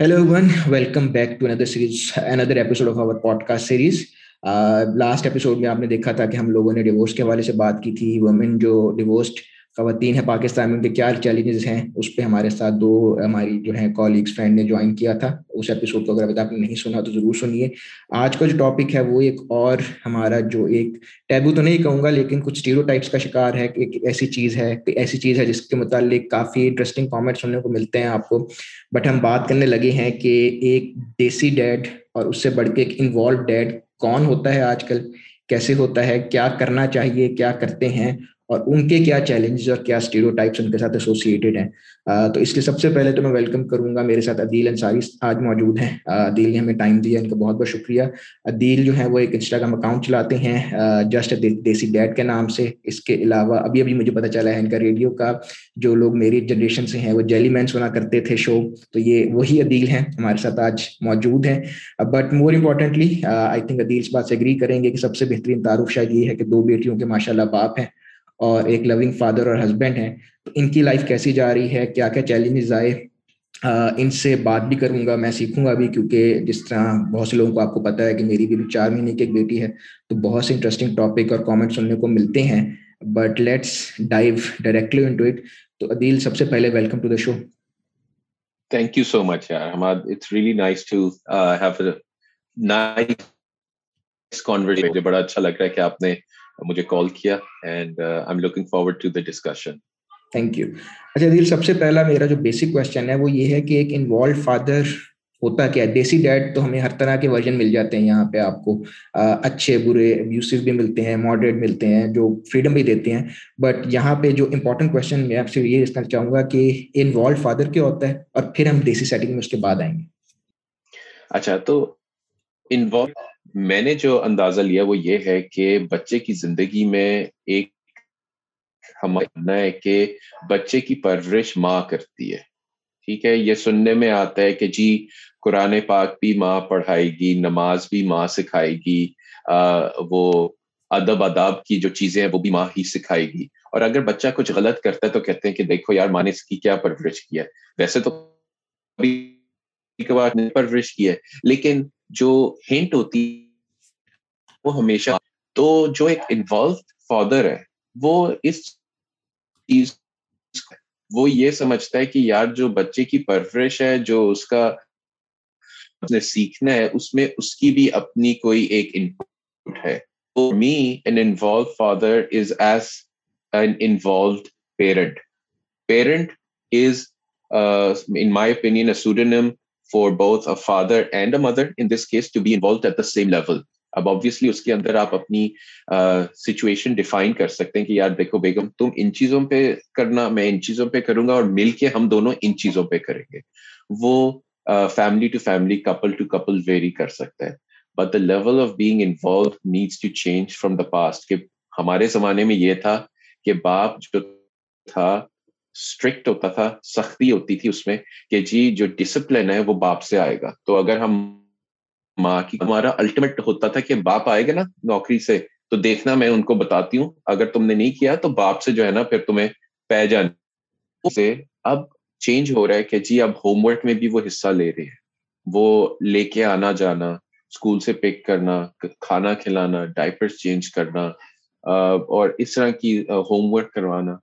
Hello, everyone. Welcome back to another series, another episode of our podcast series. Uh, last episode میں آپ نے دیکھا تھا کہ ہم لوگوں نے ڈیوورس کے حوالے سے بات کی تھی وومن جو ڈیوورسڈ خواتین ہیں پاکستان میں، ان کے کیا چیلنجز ہیں؟ اس پہ ہمارے ساتھ دو ہماری جو ہیں کالیگس فرینڈ نے جوائن کیا تھا۔ اس ایپیسوڈ کو اگر ابھی آپ نے نہیں سنا تو ضرور سنیے۔ آج کا جو ٹاپک ہے وہ ایک اور ہمارا جو ایک ٹیبو تو نہیں کہوں گا، لیکن کچھ اسٹیرو ٹائپس کا شکار ہے ایک ایسی چیز ہے ایسی چیز ہے جس کے متعلق کافی انٹرسٹنگ کامنٹ سننے کو ملتے ہیں آپ کو۔ بٹ ہم بات کرنے لگے ہیں کہ ایک دیسی ڈیڈ اور اس سے بڑھ کے ایک انوالو ڈیڈ کون ہوتا ہے آج کل؟ کیسے ہوتا ہے؟ کیا کرنا چاہیے؟ کیا کرتے ہیں؟ اور ان کے کیا چیلنجز اور کیا اسٹیریو ٹائپس ان کے ساتھ ایسوسیٹیڈ ہیں؟ تو اس لیے سب سے پہلے تو میں ویلکم کروں گا میرے ساتھ عدیل انصاری آج موجود ہیں۔ عدیل نے ہمیں ٹائم دیا، ان کا بہت بہت شکریہ۔ عدیل جو ہے وہ ایک انسٹاگرام اکاؤنٹ چلاتے ہیں جسٹ دیسی ڈیڈ کے نام سے۔ اس کے علاوہ ابھی ابھی مجھے پتہ چلا ہے ان کا ریڈیو کا۔ جو لوگ میری جنریشن سے ہیں، وہ جیلی مین سنا کرتے تھے شو تو یہ وہی عدیل ہیں، ہمارے ساتھ آج موجود ہیں۔ But more importantly I think Adeel اس بات سے اگری کریں گے کہ سب سے بہترین تعارف شاید یہ ہے کہ دو بیٹیوں کے ماشاء اللہ باپ ہیں۔ اور ایک لونگ فادر اور ہسبینڈ ہیں، تو ان کی لائف کیسی جا رہی ہے؟ کیا کیا چیلنجز آئے؟ ان سے بات بھی کروں گا، میں سیکھوں گا بھی، کیونکہ جس طرح بہت سے لوگوں کو آپ کو پتا ہے کہ میری بھی چار مہینے کی ایک بیٹی ہے، تو بہت سے انٹرسٹنگ ٹاپک اور کامنٹ سننے کو ملتے ہیں۔ But let's dive directly into it تو عدیل، سب سے پہلے welcome to the show thank you so much یار Hammad it's really nice to have nice conversation بڑا اچھا لگ رہا ہے کہ آپ نے مجھے کال کیا and I am looking forward to the discussion thank you اچھا دل سب سے پہلا میرا جو بیسک کوشچن ہے وہ یہ ہے کہ ایک انوالو فادر ہوتا کیا ہے؟ دیسی ڈیڈ تو ہمیں ہر طرح کے ورژن مل جاتے ہیں یہاں پہ آپ کو. اچھے برے ابیوسو بھی ملتے ہیں ماڈریٹ ملتے ہیں جو فریڈم بھی دیتے ہیں. بٹ یہاں پہ جو امپورٹنٹ کوشچن میں آپ سے یہ کرنا چاہوں گا کہ انوالو فادر کیا ہوتا ہے اور پھر ہم دیسی سیٹنگ میں اس کے بعد آئیں گے. اچھا تو انوالو میں نے جو اندازہ لیا وہ یہ ہے کہ بچے کی زندگی میں ایک ہمارا ہے کہ بچے کی پرورش ماں کرتی ہے۔ ٹھیک ہے؟ یہ سننے میں آتا ہے کہ جی قرآن پاک بھی ماں پڑھائے گی، نماز بھی ماں سکھائے گی وہ ادب اداب کی جو چیزیں ہیں وہ بھی ماں ہی سکھائے گی۔ اور اگر بچہ کچھ غلط کرتا ہے تو کہتے ہیں کہ دیکھو یار، ماں نے اس کی کیا پرورش کیا ہے؟ ویسے تو پرورش کی ہے، لیکن جو ہنٹ ہوتی وہ ہمیشہ تو جو ایک انوالو فادر ہے، وہ اس چیز وہ یہ سمجھتا ہے کہ یار جو بچے کی پرورش ہے، جو اس کا سیکھنا ہے، اس میں اس کی بھی اپنی کوئی ایک انپٹ ہے۔ Me an involve father is as an involved parent parent is in my opinion a synonym for both a father and a mother in this case to be involved at the same level اب obviously اس کے اندر آپ اپنی situation define کر سکتے ہیں کہ یار دیکھو بیگم تم ان چیزوں پہ کرنا میں ان چیزوں پہ کروں گا اور مل کے ہم دونوں ان چیزوں پہ کریں گے وہ family to family couple to couple vary کر سکتا ہے but the level of being involve needs to change from the past کہ ہمارے زمانے میں یہ تھا کہ باپ جو تھا اسٹرکٹ ہوتا تھا، سختی ہوتی تھی اس میں کہ جی جو ڈسپلن ہے وہ باپ سے آئے گا۔ تو اگر ہم ماں کی، ہمارا الٹیمیٹ ہوتا تھا کہ باپ آئے گا نا نوکری سے، تو دیکھنا میں ان کو بتاتی ہوں۔ اگر تم نے نہیں کیا تو باپ سے جو ہے نا پھر تمہیں پہ جانا سے اب چینج ہو رہا ہے کہ جی اب ہوم ورک میں بھی وہ حصہ لے رہے ہیں۔ وہ لے کے آنا جانا اسکول سے پک کرنا، کھانا کھلانا ڈائپرس چینج کرنا اور اس طرح کی ہوم ورک کروانا۔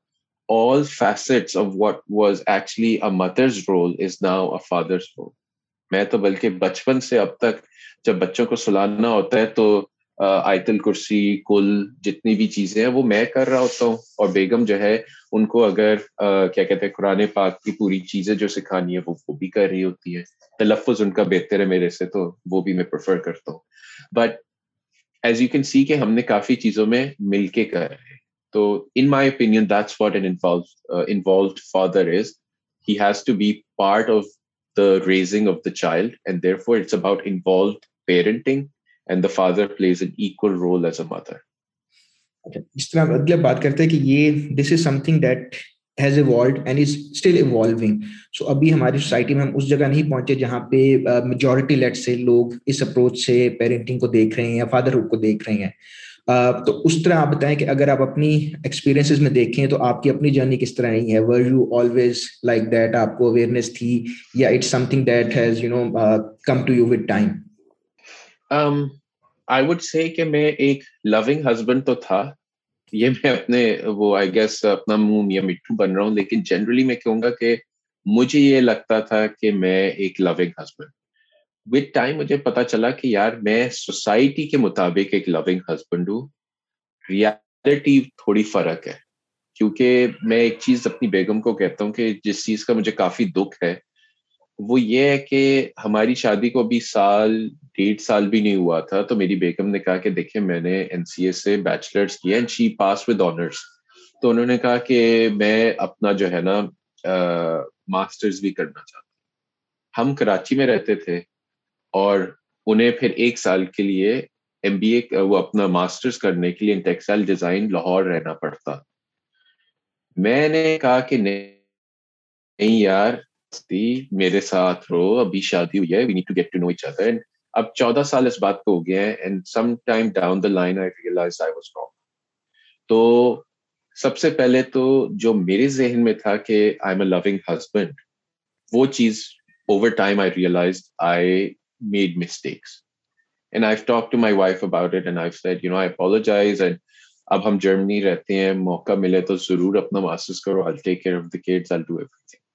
All facets of what was actually mother's role is now a father's role میں تو بلکہ بچپن سے اب تک جب بچوں کو سلانا ہوتا ہے تو آیت الکرسی، کل، جتنی بھی چیزیں ہیں، وہ میں کر رہا ہوتا ہوں اور بیگم جو ہے، ان کو اگر کیا کہتے ہیں، قرآن پاک کی پوری چیزیں جو سکھانی ہے وہ وہ بھی کر رہی ہوتی ہے تلفظ ان کا بہتر ہے میرے سے، تو وہ بھی میں پریفر کرتا ہوں۔ But as you can see کہ ہم نے کافی چیزوں میں مل کے کر رہے تو in my opinion that's what an involved father is he has to be part of the raising of the child and therefore it's about involved parenting and the father plays an equal role as a mother. جس طرح مطلب بات کرتے ہیں کہ یہ this is something that has evolved and is still evolving so ابھی ہماری سوسائٹی میں ہم اس جگہ نہیں پہنچے جہاں پہ میجورٹی لیٹ سے لوگ اس اپروچ سے پیرنٹنگ کو دیکھ رہے ہیں یا فادر کو دیکھ رہے ہیں تو اس طرح آپ بتائیں کہ اگر آپ اپنی ایکسپیرینسز میں دیکھیں تو آپ کی اپنی جرنی کس طرح رہی ہے؟ Were you always like that آپ کو اویئرنیس تھی یا it's something that has you know come to you with time I would say کہ میں ایک لونگ ہسبینڈ تو تھا۔ یہ میں اپنے، وہ آئی گیس اپنا منہ یا مٹھو بن رہا ہوں، لیکن جنرلی میں کہوں گا کہ مجھے یہ لگتا تھا کہ میں ایک لونگ ہسبینڈ وتھ ٹائم مجھے پتا چلا کہ یار میں سوسائٹی کے مطابق ایک لونگ ہسبینڈ ہوں۔ ریالٹی تھوڑی فرق ہے۔ کیونکہ میں ایک چیز اپنی بیگم کو کہتا ہوں کہ جس چیز کا مجھے کافی دکھ ہے، وہ یہ ہے کہ ہماری شادی کو ابھی سال، ڈیڑھ سال بھی نہیں ہوا تھا۔ تو میری بیگم نے کہا کہ دیکھیں، میں نے این سی ایس سے بیچلرس کیا and she pass with honours تو انہوں نے کہا کہ میں اپنا جو ہے نا ماسٹرز بھی کرنا چاہتا ہوں۔ ہم کراچی میں رہتے تھے۔ اور انہیں پھر ایک سال کے لیے ایم بی اے، وہ اپنا ماسٹرز کرنے کے لیے ان ٹیکسٹائل ڈیزائن لاہور رہنا پڑتا۔ میں نے کہا کہ نہیں یار میرے ساتھ رہو ابھی شادی ہوئی ہے we need to get to know each other and اب چودہ سال اس بات کو ہو گیا ہے and some time down the line I realize I was wrong تو سب سے پہلے تو جو میرے ذہن میں تھا کہ آئی ایم اے لونگ ہسبینڈ وہ چیز over time I realize I made mistakes and I talk to my wife about it and I said you know I apologize and اب ہم جرمنی رہتے ہیں، موقع ملے تو ضرور اپنا ماسٹرس کرو I take care of the kids I do everything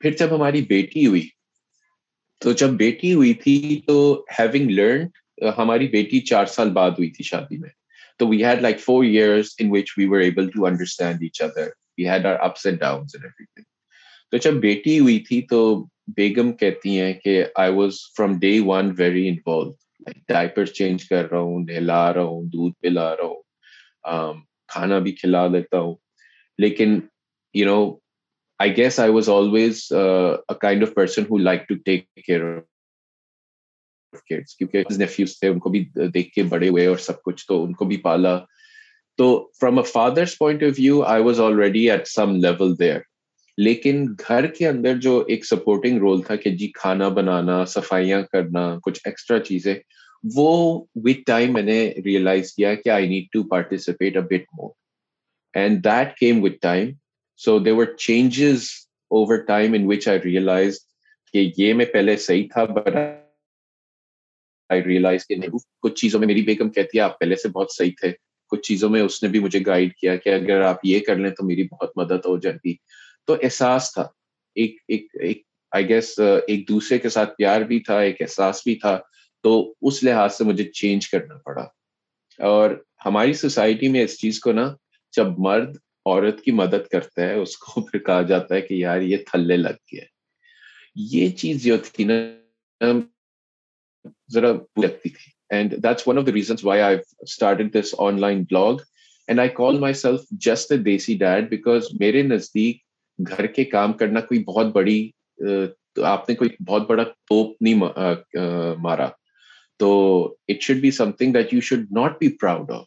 پھر جب ہماری بیٹی ہوئی، تو جب بیٹی ہوئی تھی تو ہیونگ لرن ہماری بیٹی چار سال بعد ہوئی تھی شادی میں۔ تو we had like four years in which we were able to understand each other we had our ups and downs and everything تو جب بیٹی ہوئی تھی تو بیگم کہتی ہیں کہ I was from day one very involve diaper change کر رہا ہوں، نہلا رہا ہوں، دودھ پلا رہا ہوں کھانا بھی کھلا دیتا ہوں. لیکن you know I guess I was always kind of person who like to take care کیونکہ نیفیوز تھے، ان کو بھی دیکھ کے بڑے ہوئے اور سب کچھ، تو ان کو بھی پالا. تو from a father's point of view I was already at some level there لیکن گھر کے اندر جو ایک سپورٹنگ رول تھا کہ جی کھانا بنانا، صفائیاں کرنا، کچھ ایکسٹرا چیزیں، وہ وتھ ٹائم میں نے ریئلائز کیا کہ I need to participate a bit more and that came with time so they were changes over time in which I realize کہ یہ میں پہلے صحیح تھا بٹ آئی ریئلائز کہ نہیں، کچھ چیزوں میں میری بیگم کہتی ہے، آپ پہلے سے بہت صحیح تھے۔ کچھ چیزوں میں اس نے بھی مجھے گائیڈ کیا کہ اگر آپ یہ کر لیں تو میری بہت مدد ہو جاتی۔ تو احساس تھا۔ ایک ایک ایک آئی گیس ایک دوسرے کے ساتھ پیار بھی تھا، ایک احساس بھی تھا۔ تو اس لحاظ سے مجھے چینج کرنا پڑا۔ اور ہماری سوسائٹی میں اس چیز کو نا جب مرد عورت کی مدد کرتا ہے، اس کو پھر کہا جاتا ہے کہ یار یہ تھلے لگ گیا یہ چیز جو تھی نا، ذرا لگتی تھی۔ And that's one of the reasons why I started this online blog and I call myself just a desi dad because میرے نزدیک گھر کے کام کرنا کوئی بہت بڑی آپ نے کوئی بہت بڑا توپ نہیں مارا۔ تو it should be something that you should not be proud of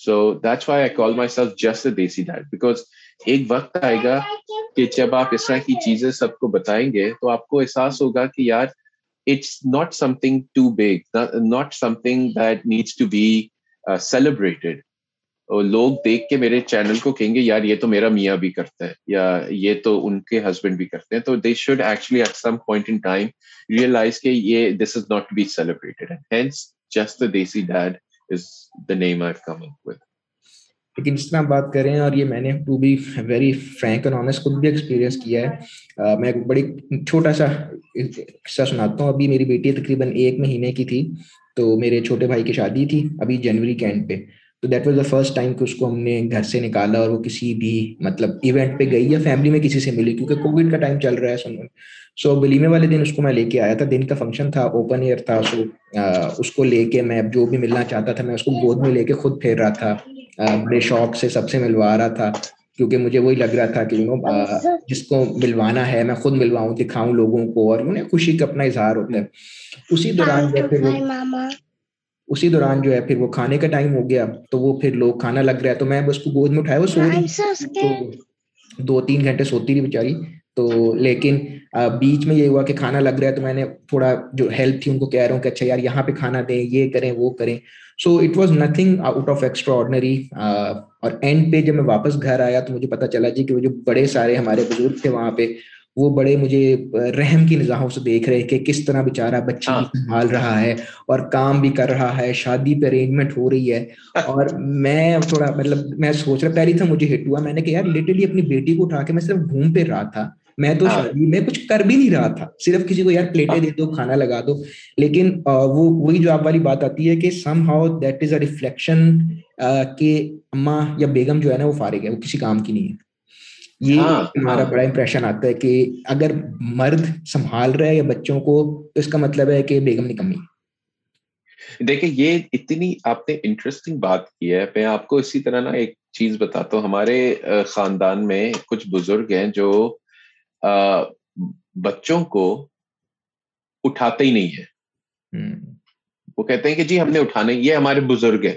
so that's why I call myself just a desi dad because ایک وقت آئے گا کہ جب آپ اس طرح کی چیزیں سب کو بتائیں گے، تو آپ کو احساس ہوگا کہ یار it's not something too big not something that needs to be celebrated لوگ دیکھ کے میرے چینل کو کہیں گے، یار، یہ تو میرا میاں بھی کرتا ہے، یا یہ تو ان کے ہسبینڈ بھی کرتے ہیں۔ تو they should actually at some point in time realize کہ یہ this is not be celebrated hence just the desi dad is the name I come up with لیکن جس طرح بات کریں اور یہ میں نے to be very frank and honest خود بھی ایکسپیرینس کیا ہے میں بڑی چھوٹا سا قصہ سناتا ہوں۔ ابھی میری بیٹی تقریباً ایک مہینے کی تھی تو میرے چھوٹے بھائی کی شادی تھی، ابھی جنوری کے اینڈ پہ۔ تو that was the first time کہ اس کو ہم نے گھر سے نکالا اور وہ کسی بھی مطلب ایونٹ پہ گئی یا فیملی میں کسی سے ملی کیونکہ کووڈ کا ٹائم چل رہا ہے سن سو ولیمے والے دن اس کو میں لے کے آیا تھا۔ دن کا فنکشن تھا اوپن ایئر تھا۔ سو اس کو لے کے میں جو بھی ملنا چاہتا تھا میں اس کو گود میں لے کے خود پھیر رہا تھا۔ بڑے شوق سے سب سے ملوا رہا تھا۔ کیونکہ مجھے وہی لگ رہا تھا کہ یو نو جس کو ملوانا ہے میں خود ملواؤں دکھاؤں لوگوں کو اور انہیں خوشی کا اپنا اظہار ہوتا ہے۔ اسی دوران پھر اسی دوران جو ہے پھر وہ کھانے کا ٹائم ہو گیا تو وہ پھر لوگ کھانا لگ رہا ہے تو میں بس کو گود میں اٹھایا وہ سو رہی دو تین گھنٹے سوتی رہی بیچاری تو لیکن بیچ میں یہ ہوا کہ کھانا لگ رہا ہے تو میں نے تھوڑا جو ہیلپ تھی ان کو کہہ رہا ہوں کہ اچھا یار یہاں پہ کھانا دیں یہ کریں وہ کریں۔ So it was nothing out of extraordinary اور اینڈ پہ جب میں واپس گھر آیا تو مجھے پتا چلا جی کہ وہ جو بڑے سارے ہمارے بزرگ تھے وہاں پہ وہ بڑے مجھے رحم کی نظاہوں سے دیکھ رہے کہ کس طرح بےچارا بچی ہاں۔ سنبھال رہا ہے اور کام بھی کر رہا ہے شادی پہ ارینجمنٹ ہو رہی ہے اور میں تھوڑا مطلب میں سوچ رہا پہلی تھا مجھے ہٹ ہوا میں نے کہ یار لٹرلی اپنی بیٹی کو اٹھا کے میں صرف گھوم پہ رہا تھا میں تو ہاں۔ شادی میں کچھ کر بھی نہیں رہا تھا صرف کسی کو یار پلیٹیں ہاں۔ دے دو کھانا لگا دو لیکن وہ وہی جو آپ والی بات آتی ہے کہ somehow that is a reflection کہ اماں یا بیگم جو ہے نا وہ فارغ ہے وہ کسی کام کی نہیں ہے یہ ہاں، ہمارا بڑا امپریشن آتا ہے کہ اگر مرد سنبھال رہا ہے یا بچوں کو تو اس کا مطلب ہے کہ بیگم نہیں کمی۔ دیکھیں یہ اتنی آپ نے انٹرسٹنگ بات کی ہے۔ میں آپ کو اسی طرح نا ایک چیز بتاتا ہوں۔ ہمارے خاندان میں کچھ بزرگ ہیں جو بچوں کو اٹھاتے ہی نہیں ہے وہ کہتے ہیں کہ جی ہم نے اٹھانے یہ ہمارے بزرگ ہیں۔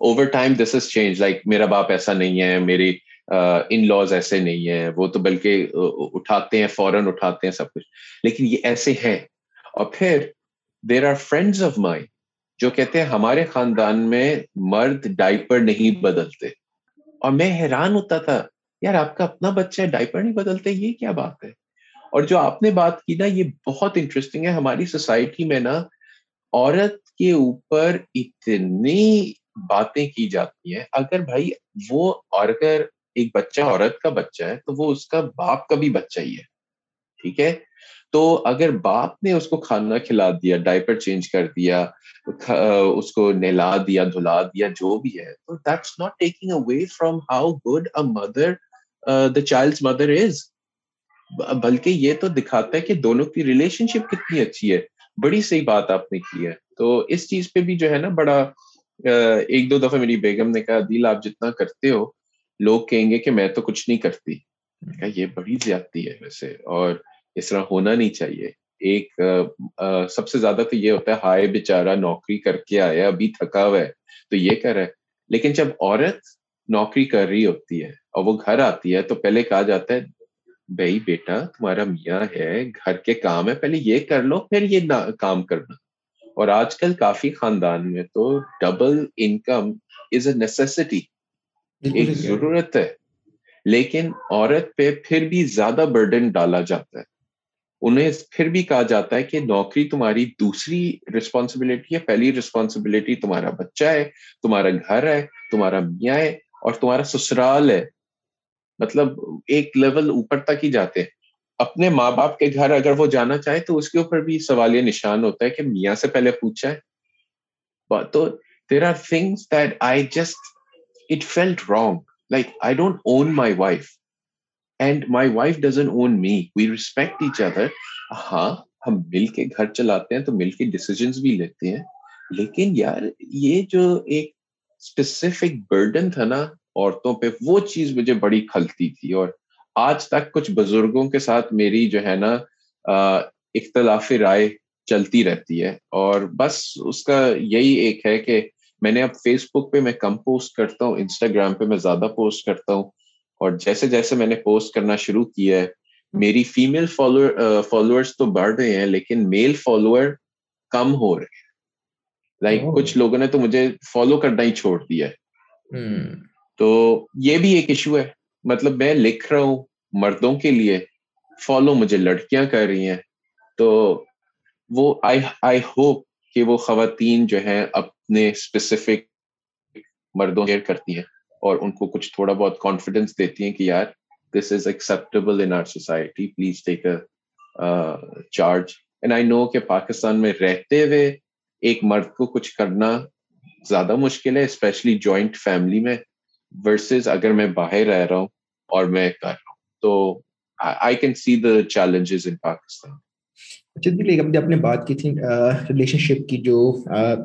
Over time this is change like میرا باپ ایسا نہیں ہے میری ان لاز ایسے نہیں ہیں، وہ تو بلکہ اٹھاتے ہیں، فوراً اٹھاتے ہیں سب کچھ۔ لیکن یہ ایسے ہیں۔ اور پھر there are friends of my جو کہتے ہیں ہمارے خاندان میں مرد ڈائپر نہیں بدلتے۔ اور میں حیران ہوتا تھا، یار آپ کا اپنا بچہ ڈائپر نہیں بدلتے، یہ کیا بات ہے؟ اور جو آپ نے بات کی نا، یہ بہت انٹرسٹنگ ہے۔ ہماری سوسائٹی میں نا عورت کے اوپر اتنی باتیں کی جاتی ہیں۔ اگر بھائی وہ، اور اگر ایک بچہ عورت کا بچہ ہے، تو وہ اس کا باپ کا بھی بچہ ہی ہے، ٹھیک ہے؟ تو اگر باپ نے اس کو کھانا کھلا دیا ڈائپر چینج کر دیا اس کو نہلا دیا، دھلا دیا، جو بھی ہے، تو that's not taking away from how good a mother the child mother is بلکہ یہ تو دکھاتا ہے کہ دونوں کی ریلیشن شپ کتنی اچھی ہے۔ بڑی صحیح بات آپ نے کی ہے۔ تو اس چیز پہ بھی جو ہے نا، بڑا uh, ایک دو دفعہ میری بیگم نے کہا، دل آپ جتنا کرتے ہو لوگ کہیں گے کہ میں تو کچھ نہیں کرتی۔ یہ بڑی زیادتی ہے ویسے اور اس طرح ہونا نہیں چاہیے۔ ایک سب سے زیادہ تو یہ ہوتا ہے ہائے بےچارا نوکری کر کے آیا ابھی تھکا ہوا ہے۔ تو یہ کر ہے۔ لیکن جب عورت نوکری کر رہی ہوتی ہے اور وہ گھر آتی ہے تو پہلے کہا جاتا ہے بھائی بیٹا تمہارا میاں ہے گھر کے کام ہے پہلے یہ کر لو پھر یہ کام کرنا۔ اور آج کل کافی خاندان میں تو ڈبل انکم از اے نیسٹی ایک ضرورت ہے۔ لیکن عورت پہ پھر بھی زیادہ برڈن ڈالا جاتا ہے۔ انہیں پھر بھی کہا جاتا ہے کہ نوکری تمہاری دوسری رسپانسبلٹی ہے پہلی رسپانسبلٹی تمہارا بچہ ہے تمہارا گھر ہے تمہارا میاں ہے اور تمہارا سسرال ہے۔ مطلب ایک لیول اوپر تک ہی جاتے ہیں۔ اپنے ماں باپ کے گھر اگر وہ جانا چاہے تو اس کے اوپر بھی سوالیہ نشان ہوتا ہے کہ میاں سے پہلے پوچھا ہے۔ تو there are things that I just it felt wrong. Like, I don't own my wife. And my wife doesn't own me. We respect each other. ہاں ہم مل کے گھر چلاتے ہیں تو مل کے ڈسیزنس بھی لیتے ہیں لیکن یار یہ جو ایک اسپیسیفک برڈن تھا نا عورتوں پہ وہ چیز مجھے بڑی کھلتی تھی اور آج تک کچھ بزرگوں کے ساتھ میری جو ہے نا اختلاف رائے چلتی رہتی ہے اور بس اس کا یہی ایک ہے کہ میں نے اب فیس بک پہ میں کم پوسٹ کرتا ہوں انسٹاگرام پہ میں زیادہ پوسٹ کرتا ہوں۔ اور جیسے جیسے میں نے پوسٹ کرنا شروع کیا ہے میری فیمل فالوور فالوورس تو بڑھ رہے ہیں لیکن میل فالوور کم ہو رہے ہیں۔ لائک کچھ لوگوں نے تو مجھے فالو کرنا ہی چھوڑ دیا ہے۔ تو یہ بھی ایک ایشو ہے۔ مطلب میں لکھ رہا ہوں مردوں کے لیے فالو مجھے لڑکیاں کر رہی ہیں۔ تو وہ آئی ہوپ کہ وہ خواتین جو ہیں اپنے اسپیسیفک مردوں شیئر کرتی ہیں اور ان کو کچھ تھوڑا بہت کانفیڈینس دیتی ہیں کہ یار this is acceptable in our society please take a charge and I know کہ پاکستان میں رہتے ہوئے ایک مرد کو کچھ کرنا زیادہ مشکل ہے اسپیشلی جوائنٹ فیملی میں ورسز اگر میں باہر رہ رہا ہوں اور میں کر رہا ہوں. تو I can see the challenges in Pakistan اچھا جی ابھی آپ نے بات کی تھی ریلیشن شپ کی جو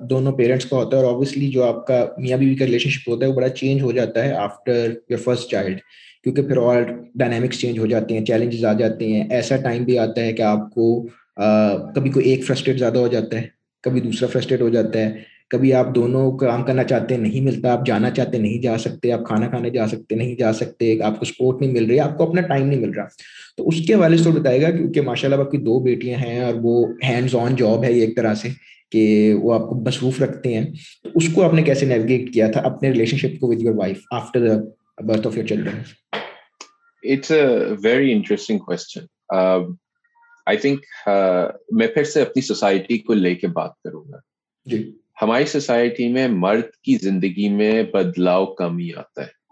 دونوں پیرنٹس کا ہوتا ہے اور آبویسلی جو آپ کا میاں بیوی کا ریلیشن شپ ہوتا ہے، وہ بڑا چینج ہو جاتا ہے آفٹر یور فرسٹ چائلڈ کیونکہ پھر اور ڈائنامکس چینج ہو جاتے ہیں چیلنجز آ جاتے ہیں، ایسا ٹائم بھی آتا ہے کہ آپ کو کبھی کوئی ایک فرسٹریٹ زیادہ ہو جاتا ہے، کبھی دوسرا فرسٹریٹ ہو جاتا ہے کبھی آپ دونوں کام کرنا چاہتے ہیں نہیں ملتا آپ جانا چاہتے نہیں جا سکتے آپ کھانا کھانے جا سکتے نہیں جا سکتے آپ کو سپورٹ نہیں مل رہی آپ کو اپنا ٹائم نہیں مل رہا۔ تو اس کے حوالے سے تو بتائے گا کیونکہ ماشاء اللہ آپ کی دو بیٹیاں ہیں اور وہ ہینڈز آن جاب ہے یہ ایک طرح سے کہ وہ آپ کو مصروف رکھتے ہیں۔ تو اس کو آپ نے کیسے نیویگیٹ کیا تھا اپنے ریلیشن شپ کو with your wife after the birth of your children it's a very interesting question I think میں پھر سے اپنی سوسائٹی کو لے کے بات کروں گا۔ جی۔ ہماری سوسائٹی میں مرد کی زندگی میں بدلاؤ کم ہی آتا ہے۔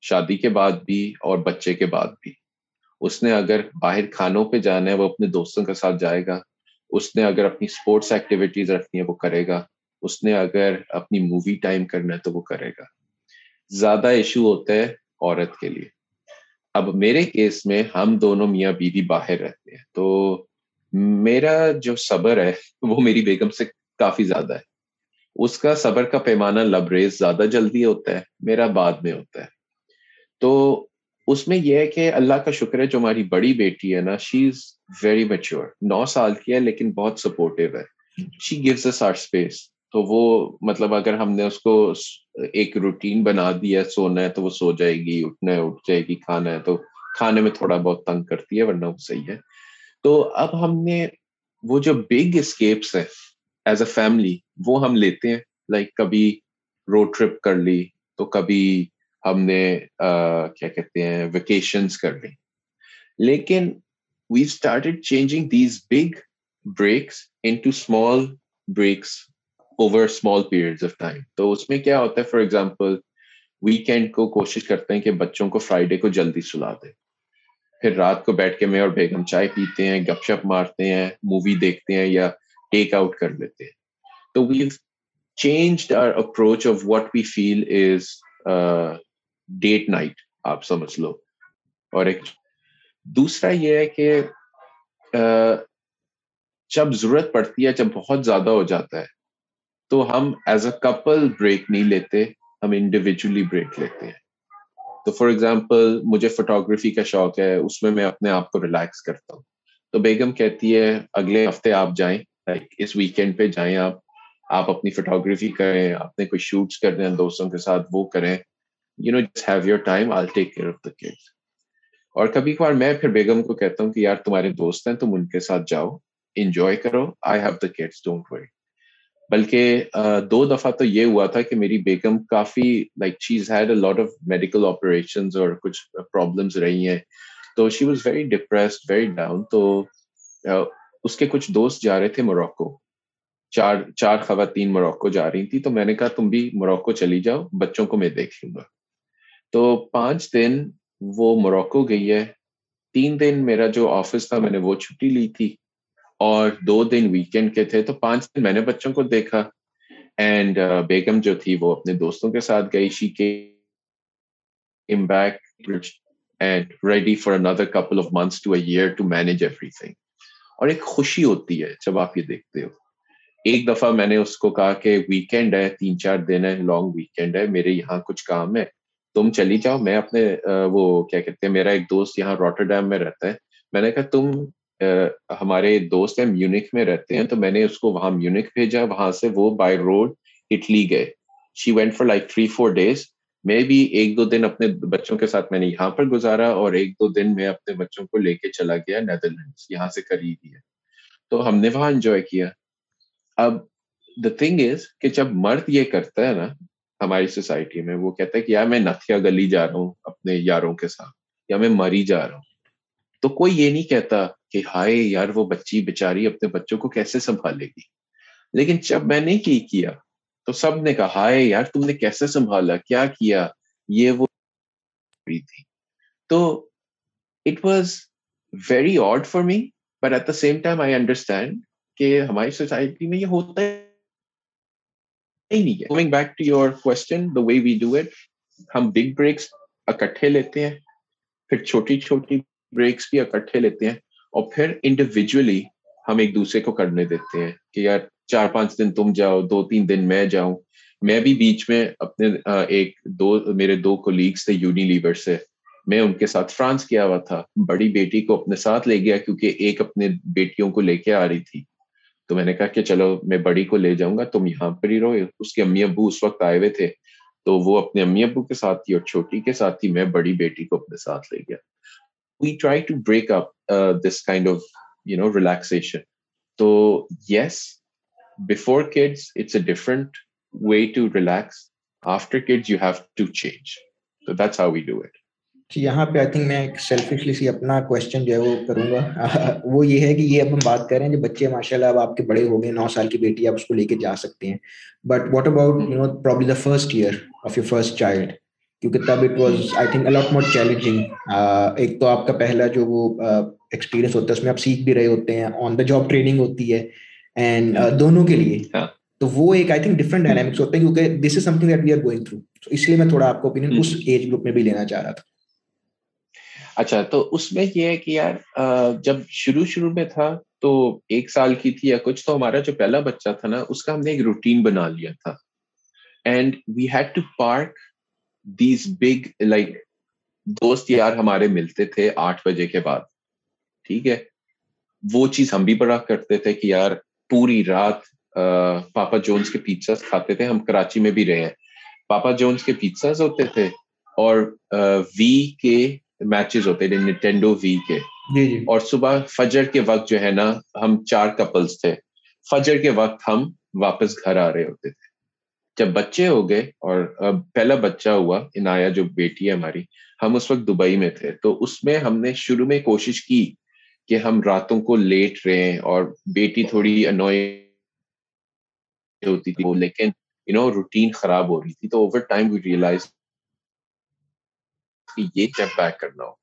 شادی کے بعد بھی اور بچے کے بعد بھی۔ اس نے اگر باہر کھانوں پہ جانا ہے، وہ اپنے دوستوں کے ساتھ جائے گا۔ اس نے اگر اپنی اسپورٹس ایکٹیویٹیز رکھنی ہے، وہ کرے گا۔ اس نے اگر اپنی مووی ٹائم کرنا ہے تو وہ کرے گا۔ زیادہ ایشو ہوتا ہے عورت کے لیے۔ اب میرے کیس میں ہم دونوں میاں بیوی باہر رہتے ہیں۔ تو میرا جو صبر ہے، وہ میری بیگم سے کافی زیادہ ہے۔ اس کا صبر کا پیمانہ لبریز زیادہ جلدی ہوتا ہے، میرا بعد میں ہوتا ہے۔ تو اس میں یہ ہے کہ اللہ کا شکر ہے، جو ہماری بڑی بیٹی ہے نا شی از ویری میچور نو سال کی ہے، لیکن بہت سپورٹیو ہے۔ She gives us our space تو وہ مطلب اگر ہم نے اس کو ایک روٹین بنا دیا، سونا ہے تو وہ سو جائے گی، اٹھنا ہے، اٹھ جائے گی، کھانا ہے، تو کھانے میں تھوڑا بہت تنگ کرتی ہے، ورنہ وہ صحیح ہے۔ تو اب ہم نے وہ جو بگ اسکیپس ہے ایز اے فیملی وہ ہم لیتے ہیں لائک کبھی روڈ ٹرپ کر لی تو کبھی ہم نے کیا کہتے ہیں ویکیشنس کر لی لیکن we started changing these big breaks into small breaks over small period of time تو اس میں کیا ہوتا ہے فار ایگزامپل ویکینڈ کو کوشش کرتے ہیں کہ بچوں کو فرائیڈے کو جلدی سلا دے پھر رات کو بیٹھ کے میں اور بیگم چائے پیتے ہیں، گپ شپ مارتے ہیں مووی دیکھتے ہیں یا ٹیک آؤٹ کر لیتے ہیں تو we change our approach of what we feel is date night آپ سمجھ لو اور ایک دوسرا یہ ہے کہ جب ضرورت پڑتی ہے جب بہت زیادہ ہو جاتا ہے تو ہم ایز اے کپل بریک نہیں لیتے ہم انڈیویجلی بریک لیتے ہیں تو فار ایگزامپل مجھے فوٹوگرافی کا شوق ہے اس میں میں اپنے آپ کو ریلیکس کرتا ہوں تو بیگم کہتی ہے اگلے ہفتے آپ جائیں اس ویکینڈ پہ جائیں آپ آپ اپنی فوٹوگرافی کریں، اپنے کوئی شوٹس کر دیں دوستوں کے ساتھ، وہ کریں. You know have your time I take care of the kids اور کبھی کبھار میں پھر بیگم کو کہتا ہوں کہ یار تمہارے دوست ہیں، تم ان کے ساتھ جاؤ انجوائے کرو I have the kids don't worry بلکہ دو دفعہ تو یہ ہوا تھا کہ میری بیگم کافی like she's had a lot of medical operation اور کچھ پرابلمس رہی ہیں. تو she was very depressed very down تو اس کے کچھ دوست جا رہے تھے موروکو چار چار خواتین موروکو جا رہی تھی تو میں نے کہا تم بھی موروکو چلی جاؤ، بچوں کو میں دیکھ لوں گا۔ تو پانچ دن وہ موروکو گئی ہے۔ تین دن میرا جو آفس تھا میں نے وہ چھٹی لی تھی۔ اور دو دن ویکینڈ کے تھے تو پانچ دن میں نے بچوں کو دیکھا۔ اینڈ uh, بیگم جو تھی وہ اپنے دوستوں کے ساتھ گئی۔ شی کے and ready for another couple of months to a year to manage everything اور ایک خوشی ہوتی ہے جب آپ یہ دیکھتے ہو۔ ایک دفعہ میں نے اس کو کہا کہ ویکینڈ ہے، تین چار دن ہے لانگ ویکینڈ ہے، میرے یہاں کچھ کام ہے، تم چلی جاؤ۔ میں اپنے وہ کیا کہتے ہیں، میرا ایک دوست یہاں روٹر ڈیم میں رہتا ہے۔ میں نے کہا، تم ہمارے دوست ہیں میونک میں رہتے ہیں، تو میں نے اس کو وہاں میونک بھیجا۔ وہاں سے وہ بائی روڈ اٹلی گئے۔ She went for like three four days میں بھی ایک دو دن اپنے بچوں کے ساتھ میں نے یہاں پر گزارا اور ایک دو دن میں اپنے بچوں کو لے کے چلا گیا نیدرلینڈ یہاں سے قریب ہی ہے۔ تو ہم نے وہاں انجوائے کیا۔ اب دا تھنگ از کہ جب مرد یہ کرتا ہے نا ہماری سوسائٹی میں، وہ کہتا ہے کہ یار میں نتھیا گلی جا رہا ہوں اپنے یاروں کے ساتھ، یا میں مری جا رہا ہوں۔ تو کوئی یہ نہیں کہتا کہ ہائے یار وہ بچی بےچاری اپنے بچوں کو کیسے سنبھالے گی۔ لیکن جب میں نے کی کیا تو سب نے کہا، ہائے یار، تم نے کیسے سنبھالا؟ کیا کیا؟ یہ وہ تھی. تو it was very odd for me but at the same time I understand کہ ہماری سوسائٹی میں یہ ہوتا ہے۔ نہیں back to your question the way we do it ہم بگ بریکس اکٹھے لیتے ہیں، پھر چھوٹی چھوٹی بریکس بھی اکٹھے لیتے ہیں اور پھر انڈیویجلی ہم ایک دوسرے کو کرنے دیتے ہیں کہ یار چار پانچ دن تم جاؤ، دو تین دن میں جاؤں۔ میں بھی بیچ میں اپنے ایک دو، میرے دو کولیگس تھے یونی لیور سے۔ میں ان کے ساتھ فرانس کیا ہوا تھا۔ بڑی بیٹی کو اپنے ساتھ لے گیا کیونکہ ایک اپنے بیٹیوں کو لے کے آ رہی تھی۔ تو میں نے کہا کہ چلو، میں بڑی کو لے جاؤں گا، تم یہاں پر ہی رہو۔ اس کے امی ابو اس وقت آئے ہوئے تھے۔ تو وہ اپنے امی ابو کے ساتھ تھی اور چھوٹی کے ساتھ تھی۔ میں بڑی بیٹی کو اپنے ساتھ لے گیا۔ We try to break up this kind of you know relaxation تو yes before kids it's a different way to relax after kids you have to change تو that's how we do it یہاں پہ آئی think میں ایک selfishly سی اپنا question جو ہے وہ کروں گا۔ وہ یہ ہے کہ یہ اب ہم بات کر رہے ہیں، جو بچے ماشاء اللہ اب آپ کے بڑے ہو گئے، نو سال کی بیٹی، آپ اس کو لے کے جا سکتے ہیں۔ But what about you know probably the first year of your first child کیونکہ تب it was I think a lot more challenging ایک تو آپ کا پہلا جو وہ ایکسپیرینس ہوتا ہے، اس میں آپ سیکھ بھی رہے ہوتے ہیں آن دا جاب ٹریننگ ہوتی ہے۔ اینڈ دونوں کے لیے تو وہ ایک آئی تھنک ڈفرنٹ ڈائنامکس ہوتے ہیں کیونکہ this is something that we are going through اس لیے میں تھوڑا آپ کو اوپینین اس ایج گروپ میں بھی لینا چاہ رہا تھا اچھا تو اس میں یہ ہے کہ یار جب شروع شروع میں تھا تو ایک سال کی تھی یا کچھ تو ہمارا جو پہلا بچہ تھا نا اس کا ہم نے ایک روٹین بنا لیا تھا and we had to park these big like دوست یار ہمارے ملتے تھے آٹھ بجے کے بعد ٹھیک ہے وہ چیز ہم بھی بڑا کرتے تھے کہ یار پوری رات پاپا جونس کے پیزاز کھاتے تھے۔ ہم کراچی میں بھی رہے ہیں۔ پاپا جونس کے پیزاز ہوتے تھے اور وی کے میچز ہوتے تھے نٹینڈو وی کے۔ جی، جی۔ اور صبح فجر کے وقت جو ہے نا ہم چار کپلس تھے۔ فجر کے وقت ہم واپس گھر آ رہے ہوتے تھے۔ جب بچے ہو گئے اور پہلا بچہ ہوا انایا جو بیٹی ہے ہماری ہم اس وقت دبئی میں تھے۔ تو اس میں ہم نے شروع میں کوشش کی کہ ہم راتوں کو لیٹ رہے ہیں اور بیٹی تھوڑی انوائے ہوتی تھی لیکن یو نو روٹین خراب ہو رہی تھی، تو اوور ٹائم وی ریئلائز کہ یہ چیک بیک کرنا ہو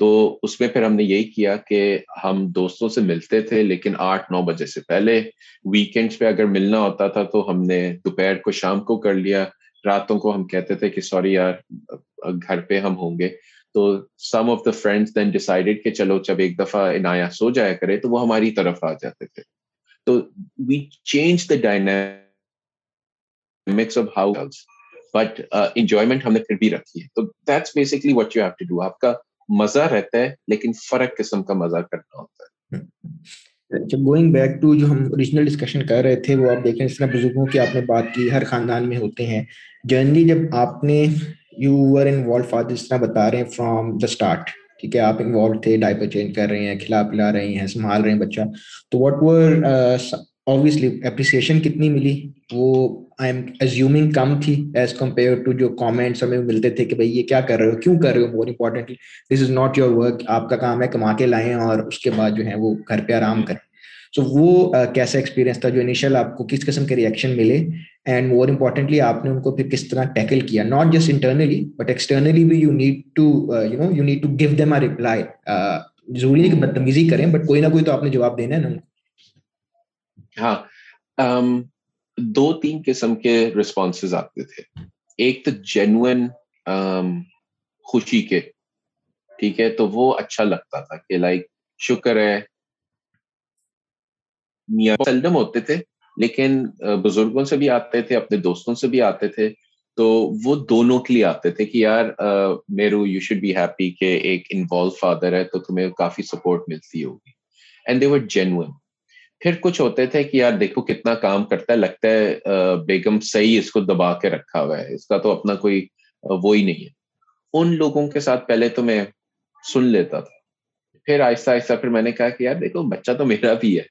تو اس میں پھر ہم نے یہی کیا کہ ہم دوستوں سے ملتے تھے، لیکن آٹھ نو بجے سے پہلے ویکینڈس پہ اگر ملنا ہوتا تھا تو ہم نے دوپہر کو شام کو کر لیا۔ راتوں کو ہم کہتے تھے کہ سوری یار گھر پہ ہم ہوں گے۔ تو some of the friends then decided کہ چلو جب ایک دفعہ عنایا سو جایا کرے تو وہ ہماری طرف آ جاتے تھے۔ تو we change the dynamics of house but enjoyment ہم نے پھر بھی رکھی ہے۔ تو that's basically what you have to do آپ کا مزہ رہتا ہے لیکن فرق قسم کا مزہ کرنا ہوتا ہے۔ جب گوئنگ بیک ٹو جو ہم اوریجنل ڈسکشن کر رہے تھے، وہ آپ دیکھیں اس طرح بزرگوں کی آپ نے بات کی، ہر خاندان میں ہوتے ہیں۔ جنرلی جب آپ نے یو ور انوالو فادر جس طرح بتا رہے ہیں فرام دا اسٹارٹ ٹھیک ہے آپ انوالو تھے ڈائپر چینج کر رہے ہیں کھلا پلا رہے ہیں سنبھال رہے ہیں بچہ تو واٹ ور آبویسلی اپریسیشن کتنی ملی وہ آئی ایم ایزیومنگ کم تھی ایز کمپیئر ٹو جو کامنٹس ہمیں ملتے تھے کہ بھائی یہ کیا کر رہے ہو کیوں کر رہے ہو more importantly this is not your work آپ کا کام ہے کما کے لائیں اور اس کے بعد جو ہے وہ گھر پہ آرام کریں سو وہ کیسا ایکسپیرینس تھا جو انیشیل آپ کو کس قسم کے ریئیکشن ملے اینڈ مور امپورٹنٹلی آپ نے ان کو پھر کس طرح ٹیکل کیا? Not just internally but externally بھی you need to you know you need to give them a reply ضروری نہیں کہ بدتمیزی کریں بٹ کوئی نہ کوئی تو آپ نے جواب دینا ہے نا ہاں دو تین قسم کے ریسپانس آتے تھے. ایک تو جینوئن خوشی کے، ٹھیک ہے، تو وہ اچھا لگتا تھا کہ لائک شکر ہے سیلڈم ہوتے تھے، لیکن بزرگوں سے بھی آتے تھے، اپنے دوستوں سے بھی آتے تھے، تو وہ دونوں کے لیے آتے تھے کہ یار Meeru you should be happy کہ ایک انوالو فادر ہے تو تمہیں کافی سپورٹ ملتی ہوگی۔ اینڈ دے ور جینوئن پھر کچھ ہوتے تھے کہ یار، دیکھو کتنا کام کرتا ہے، لگتا ہے بیگم صحیح اس کو دبا کے رکھا ہوا ہے، اس کا تو اپنا کوئی وہی نہیں ہے۔ ان لوگوں کے ساتھ پہلے تو میں سن لیتا تھا۔ پھر آہستہ آہستہ پھر میں نے کہا کہ یار، دیکھو، بچہ تو میرا بھی ہے۔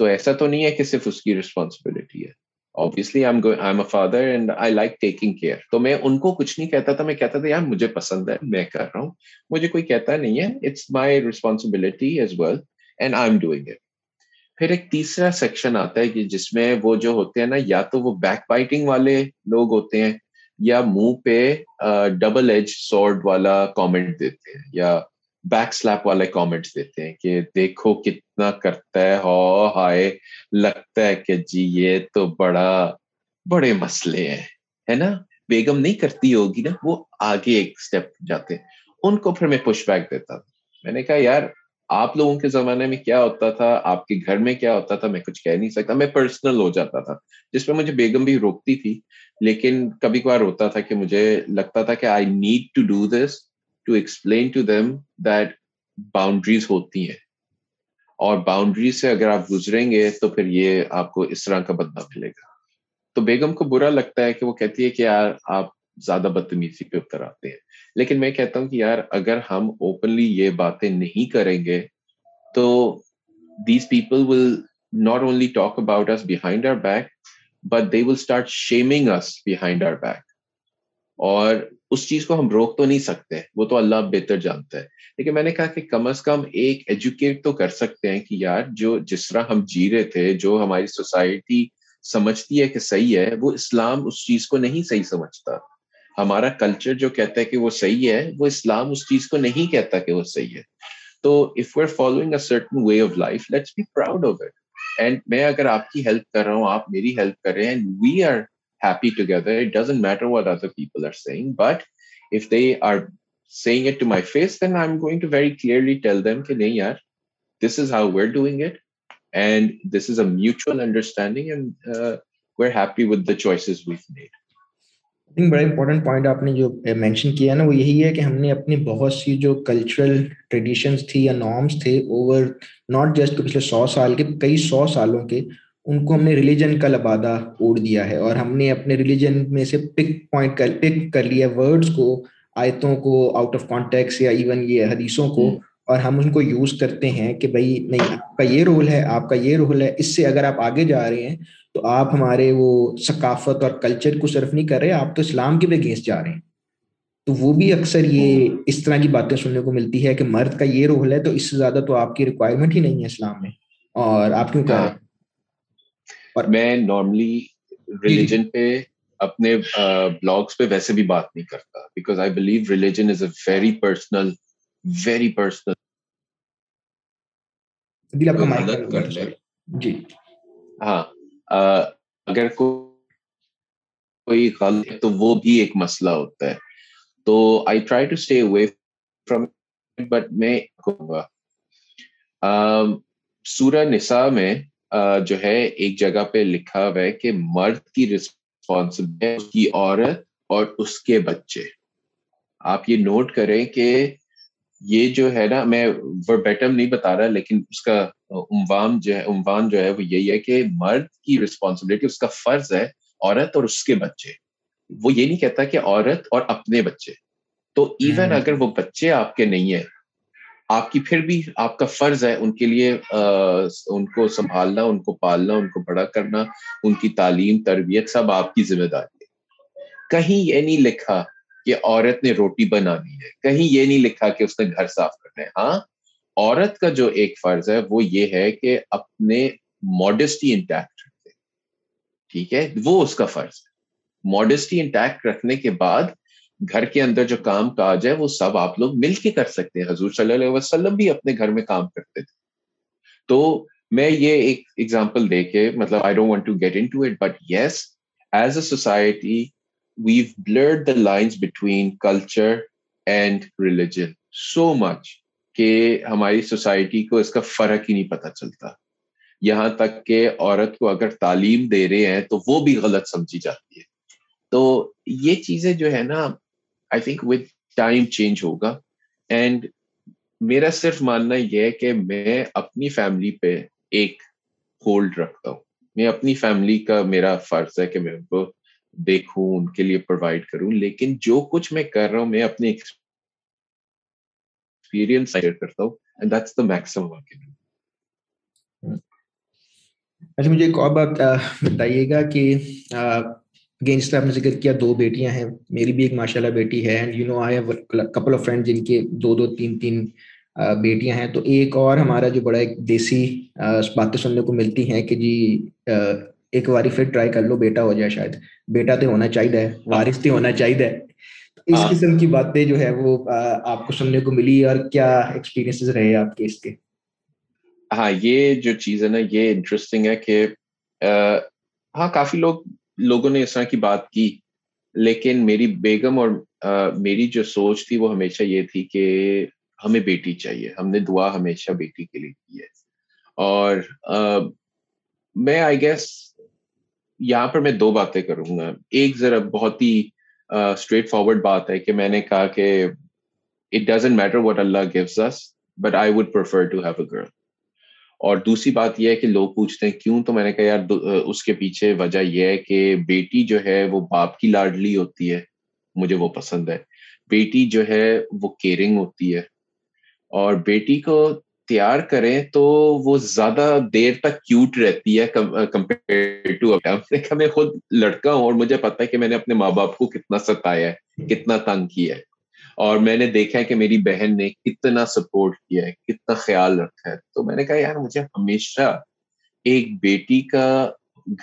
تو ایسا تو نہیں ہے کہ صرف اس کی ریسپانسبلٹی ہے۔ Obviously I am a father and I like taking care تو میں ان کو کچھ نہیں کہتا تھا، میں کہتا تھا، یار، مجھے پسند ہے، میں کر رہا ہوں۔ مجھے کوئی کہتا نہیں ہے۔ It's my responsibility as well and I am doing it پھر ایک تیسرا سیکشن آتا ہے کہ جس میں وہ جو ہوتے ہیں نا، یا تو وہ بیک بائٹنگ والے لوگ ہوتے ہیں، یا منہ پہ ڈبل ایج سورڈ والا کامنٹ دیتے ہیں، یا بیک سلیپ والے کامنٹ دیتے ہیں کہ دیکھو کتنا کرتا ہے، ہو ہائے، لگتا ہے کہ جی یہ تو بڑا، بڑے مسئلے ہیں، ہے نا؟ بیگم نہیں کرتی ہوگی نا، وہ آگے ایک اسٹیپ جاتے ہیں۔ ان کو پھر میں پش بیک دیتا تھا میں نے کہا، یار، آپ لوگوں کے زمانے میں کیا ہوتا تھا؟ آپ کے گھر میں کیا ہوتا تھا؟ میں کچھ کہہ نہیں سکتا۔ میں پرسنل ہو جاتا تھا، جس پہ مجھے بیگم بھی روکتی تھی۔ لیکن کبھی کبھار ہوتا تھا کہ مجھے لگتا تھا کہ I need to do this to explain to them that boundaries ہوتی ہیں۔ اور باؤنڈری سے اگر آپ گزریں گے تو پھر یہ آپ کو اس طرح کا بدلا ملے گا۔ تو بیگم کو برا لگتا ہے کہ وہ کہتی ہے کہ یار آپ زیادہ بدتمیزی پہ اتر آتے ہیں۔ لیکن میں کہتا ہوں کہ یار اگر ہم اوپنلی یہ باتیں نہیں کریں گے تو these people will not only talk about us behind our back but they will start shaming us behind our back اور اس چیز کو ہم روک تو نہیں سکتے، وہ تو اللہ بہتر جانتا ہے۔ لیکن میں نے کہا کہ کم از کم ایک ایجوکیٹ تو کر سکتے ہیں کہ یار جو جس طرح ہم جی رہے تھے، جو ہماری سوسائٹی سمجھتی ہے کہ صحیح ہے، وہ اسلام اس چیز کو نہیں صحیح سمجھتا۔ ہمارا کلچر جو کہتا ہے کہ وہ صحیح ہے، وہ اسلام اس چیز کو نہیں کہتا کہ وہ صحیح ہے۔ تو if we are following a certain way of life let's be proud of it and میں اگر آپ کی ہیلپ کر رہا ہوں، آپ میری ہیلپ کر رہے ہیں we are happy together it doesn't matter what other people are seeing but if they are seeing it to my face then I am going to very clearly tell them کہ نہیں یار this is how we're doing it and this is a mutual understanding and we're happy with the choices we've made think بڑا important point آپ نے جو mention کیا نا وہ یہی ہے کہ ہم نے اپنی بہت سی جو کلچرل ٹریڈیشنس تھی یا نارمس تھے اوور ناٹ جسٹ پچھلے سو سال کے کئی سو سالوں کے ان کو ہم نے ریلیجن کا لبادہ اوڑھ دیا ہے اور ہم نے اپنے ریلیجن میں سے پک پوائنٹ کر پک کر لیا ورڈس کو آیتوں کو آؤٹ آف کانٹیکس یا ایون یہ حدیثوں کو اور ہم ان کو یوز کرتے ہیں کہ بھائی نہیں آپ کا یہ رول ہے آپ کا یہ رول ہے۔ اس سے اگر آپ آگے جا رہے ہیں تو آپ ہمارے وہ ثقافت اور کلچر کو صرف نہیں کر رہے آپ تو اسلام کے بھی اگینسٹ جا رہے ہیں۔ تو وہ بھی اکثر یہ اس طرح کی باتیں سننے کو ملتی ہے کہ مرد کا یہ رول ہے تو اس سے زیادہ تو آپ کی ریکوائرمنٹ ہی نہیں ہے اسلام میں۔ اور آپ کیوں کہہ رہے ہیں؟ اور میں نارملی ریلیجن پہ اپنے بلاگس پہ ویسے بھی بات نہیں کرتا because I believe religion is a very personal very personal جی۔ ہاں اگر کوئی غلط ہے تو وہ بھی ایک مسئلہ ہوتا ہے۔ تو I try to stay away from but میں سورہ نساء میں جو ہے ایک جگہ پہ لکھا ہوا ہے کہ مرد کی اس کی عورت اور اس کے بچے۔ آپ یہ نوٹ کریں کہ یہ جو ہے نا میں وربیٹم نہیں بتا رہا لیکن اس کا عموان جو ہے عموان جو ہے وہ یہی ہے کہ مرد کی رسپانسبلٹی اس کا فرض ہے عورت اور اس کے بچے۔ وہ یہ نہیں کہتا کہ عورت اور اپنے بچے۔ تو ایون اگر وہ بچے آپ کے نہیں ہیں آپ کی پھر بھی آپ کا فرض ہے ان کے لیے ان کو سنبھالنا، ان کو پالنا، ان کو بڑا کرنا، ان کی تعلیم، تربیت، سب آپ کی ذمہ داری ہے۔ کہیں یہ نہیں لکھا کہ عورت نے روٹی بنانی ہے، کہیں یہ نہیں لکھا کہ اس نے گھر صاف کرنا ہے۔ ہاں عورت کا جو ایک فرض ہے وہ یہ ہے کہ اپنے ماڈسٹی انٹیکٹ رکھے۔ ٹھیک ہے، وہ اس کا فرض ہے۔ ماڈسٹی انٹیکٹ رکھنے کے بعد گھر کے اندر جو کام کاج ہے وہ سب آپ لوگ مل کے کر سکتے ہیں۔ حضور صلی اللہ علیہ وسلم بھی اپنے گھر میں کام کرتے تھے۔ تو میں یہ ایک ایگزامپل دے کے مطلب I don't want to get into it but yes as a society we've blurred the lines between culture and religion so much کہ ہماری سوسائٹی کو اس کا فرق ہی نہیں پتا چلتا۔ یہاں تک کہ عورت کو اگر تعلیم دے رہے ہیں تو وہ بھی غلط سمجھی جاتی ہے۔ تو یہ چیزیں جو ہے نا I think with time change ہوگا. اینڈ میرا صرف ماننا یہ ہے کہ میں اپنی فیملی پہ ایک ہولڈ رکھتا ہوں. میں اپنی فیملی کا میرا فرض ہے کہ میں ان کو دیکھوں، ان کے لیے پرووائڈ کروں، لیکن جو کچھ میں کر رہا ہوں، میں اپنے ایکسپیرئنس شیئر کرتا ہوں and that's the maximum I can اچھا مجھے ایک اور بات بتائیے گا کہ اگین جس طرح آپ نے ذکر کیا دو بیٹیاں ہیں۔ میری بھی ایک ماشاء اللہ بیٹی ہے and you know I have couple of friend جن کے دو دو تین تین بیٹیاں ہیں۔ تو ایک اور ہمارا جو بڑا ایک دیسی باتیں سننے کو ملتی ہیں کہ جی ایک باری پھر ٹرائی کر لو بیٹا ہو جائے شاید۔ بیٹا تو ہونا چاہیے وارث تو ہونا چاہیے۔ اس ہاں۔ قسم کی باتیں جو ہے وہ آپ کو سننے کو ملی اور کیا ایکسپیرینس رہے آپ کے اس کے؟ ہاں یہ جو چیز ہے نا یہ انٹرسٹنگ ہے کہ ہاں کافی لوگ لوگوں نے اس طرح کی بات کی، لیکن میری بیگم اور میری جو سوچ تھی وہ ہمیشہ یہ تھی کہ ہمیں بیٹی چاہیے۔ ہم نے دعا ہمیشہ بیٹی کے لیے کی ہے۔ اور میں آئی گیس یہاں پر میں دو باتیں کروں گا۔ ایک ذرا بہت ہی اسٹریٹ فارورڈ بات ہے کہ میں نے کہا کہ it doesn't matter what Allah gives us but I would prefer to have a girl اور دوسری بات یہ ہے کہ لوگ پوچھتے ہیں کیوں تو میں نے کہا یار اس کے پیچھے وجہ یہ ہے کہ بیٹی جو ہے وہ باپ کی لاڈلی ہوتی ہے، مجھے وہ پسند ہے۔ بیٹی جو ہے وہ کیئرنگ ہوتی ہے۔ اور بیٹی کو تیار کریں تو وہ زیادہ دیر تک کیوٹ رہتی ہے کمپیئر ٹو میں خود لڑکا ہوں اور مجھے پتا ہے کہ میں نے اپنے ماں باپ کو کتنا ستایا ہے، کتنا تنگ کیا ہے۔ اور میں نے دیکھا ہے کہ میری بہن نے کتنا سپورٹ کیا ہے، کتنا خیال رکھا ہے۔ تو میں نے کہا، یار، مجھے ہمیشہ ایک بیٹی کا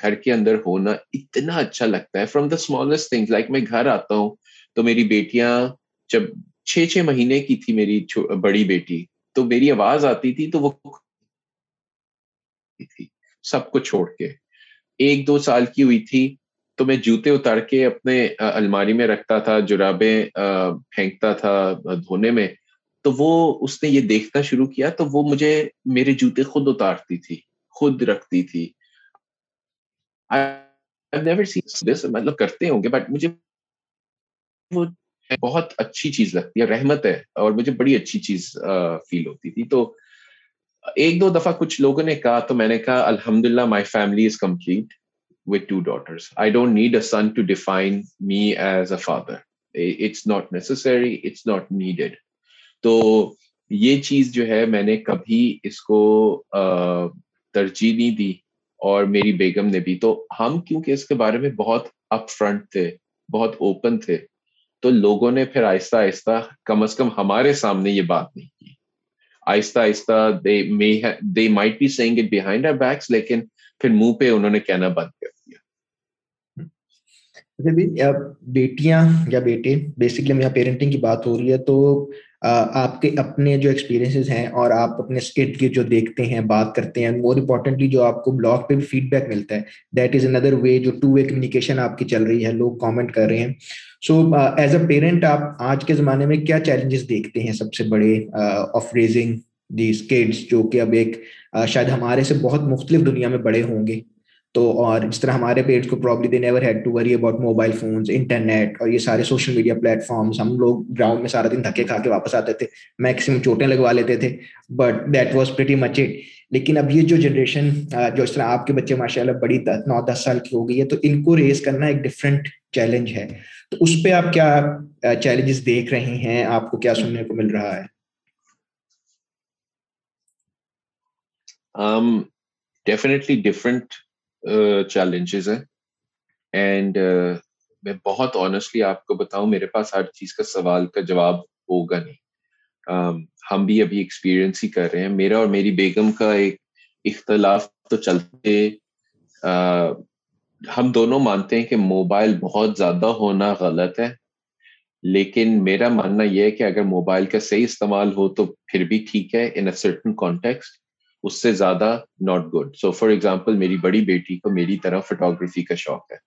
گھر کے اندر ہونا اتنا اچھا لگتا ہے۔ From the smallest thing like میں گھر آتا ہوں تو میری بیٹیاں، جب چھ چھ مہینے کی تھی میری بڑی بیٹی، تو میری آواز آتی تھی تو وہ تھی، سب کو چھوڑ کے۔ ایک دو سال کی ہوئی تھی تو میں جوتے اتار کے اپنے الماری میں رکھتا تھا، جرابیں پھینکتا تھا دھونے میں، تو وہ اس نے یہ دیکھنا شروع کیا تو وہ مجھے میرے جوتے خود اتارتی تھی، خود رکھتی تھی۔ مطلب کرتے ہوں گے بٹ مجھے وہ بہت اچھی چیز لگتی ہے، رحمت ہے، اور مجھے بڑی اچھی چیز فیل ہوتی تھی۔ تو ایک دو دفعہ کچھ لوگوں نے کہا تو میں نے کہا الحمد للہ my family is complete with two daughters I don't need a son to define me as a father it's not necessary it's not needed تو یہ چیز جو ہے، میں نے کبھی اس کو ترجیح نہیں دی اور میری بیگم نے بھی۔ تو ہم، کیونکہ اس کے بارے میں بہت اپ فرنٹ تھے، بہت اوپن تھے، تو لوگوں نے پھر آہستہ آہستہ کم از کم ہمارے سامنے یہ بات نہیں کی۔ آہستہ آہستہ they might be saying it behind our backs لیکن پھر منہ پہ انہوں نے کہنا بند کر بیٹیاں یا بیٹے بیسکلی ہم یہاں پیرنٹنگ کی بات ہو رہی ہے تو آپ کے اپنے جو ایکسپیرینسز ہیں اور آپ اپنے اسکٹ کے جو دیکھتے ہیں، بات کرتے ہیں مور امپورٹنٹلی جو آپ کو بلاگ پہ بھی فیڈ بیک ملتا ہے. دیٹ از اندر وے جو ٹو وے کمیونیکیشن آپ کی چل رہی ہے، لوگ کامنٹ کر رہے ہیں. سو ایز اے پیرنٹ آپ آج کے زمانے میں کیا چیلنجز دیکھتے ہیں سب سے بڑے آف ریزنگ دیز کڈس جو کہ اب ایک شاید ہمارے سے بہت مختلف دنیا میں بڑے ہوں گے. تو اور جس طرح ہمارے پیرنٹس کو probably they never had to worry about mobile phones internet اور یہ سارے سوشل میڈیا پلیٹ فارمس ہم لوگ گراؤنڈ میں سارا دن دھکے کھا کے واپس آتے تھے میکسیمم چوٹیں لگوا لیتے تھے but that was pretty much it لیکن اب یہ جو جنریشن جو اس طرح آپ کے بچے ماشاء اللہ بڑی نو دس سال کی ہو گئی ہے، تو ان کو ریز کرنا ایک ڈفرینٹ چیلنج ہے۔ تو اس پہ آپ کیا چیلنجز دیکھ رہے ہیں؟ آپ کو کیا سننے کو مل رہا ہے؟ um, ڈیفینیٹلی ڈفرینٹ چیلنجز ہیں اینڈ میں بہت آنےسٹلی آپ کو بتاؤں میرے پاس ہر چیز کا سوال کا جواب ہوگا نہیں ہم بھی ابھی ایکسپیرئنس ہی کر رہے ہیں میرا اور میری بیگم کا ایک اختلاف تو چلتے ہم دونوں مانتے ہیں کہ موبائل بہت زیادہ ہونا غلط ہے لیکن میرا ماننا یہ ہے کہ اگر موبائل کا صحیح استعمال ہو تو پھر بھی ٹھیک ہے ان اے سرٹن کانٹیکسٹ اس سے زیادہ not good so for example میری بڑی بیٹی کو میری طرح فوٹوگرافی کا شوق ہے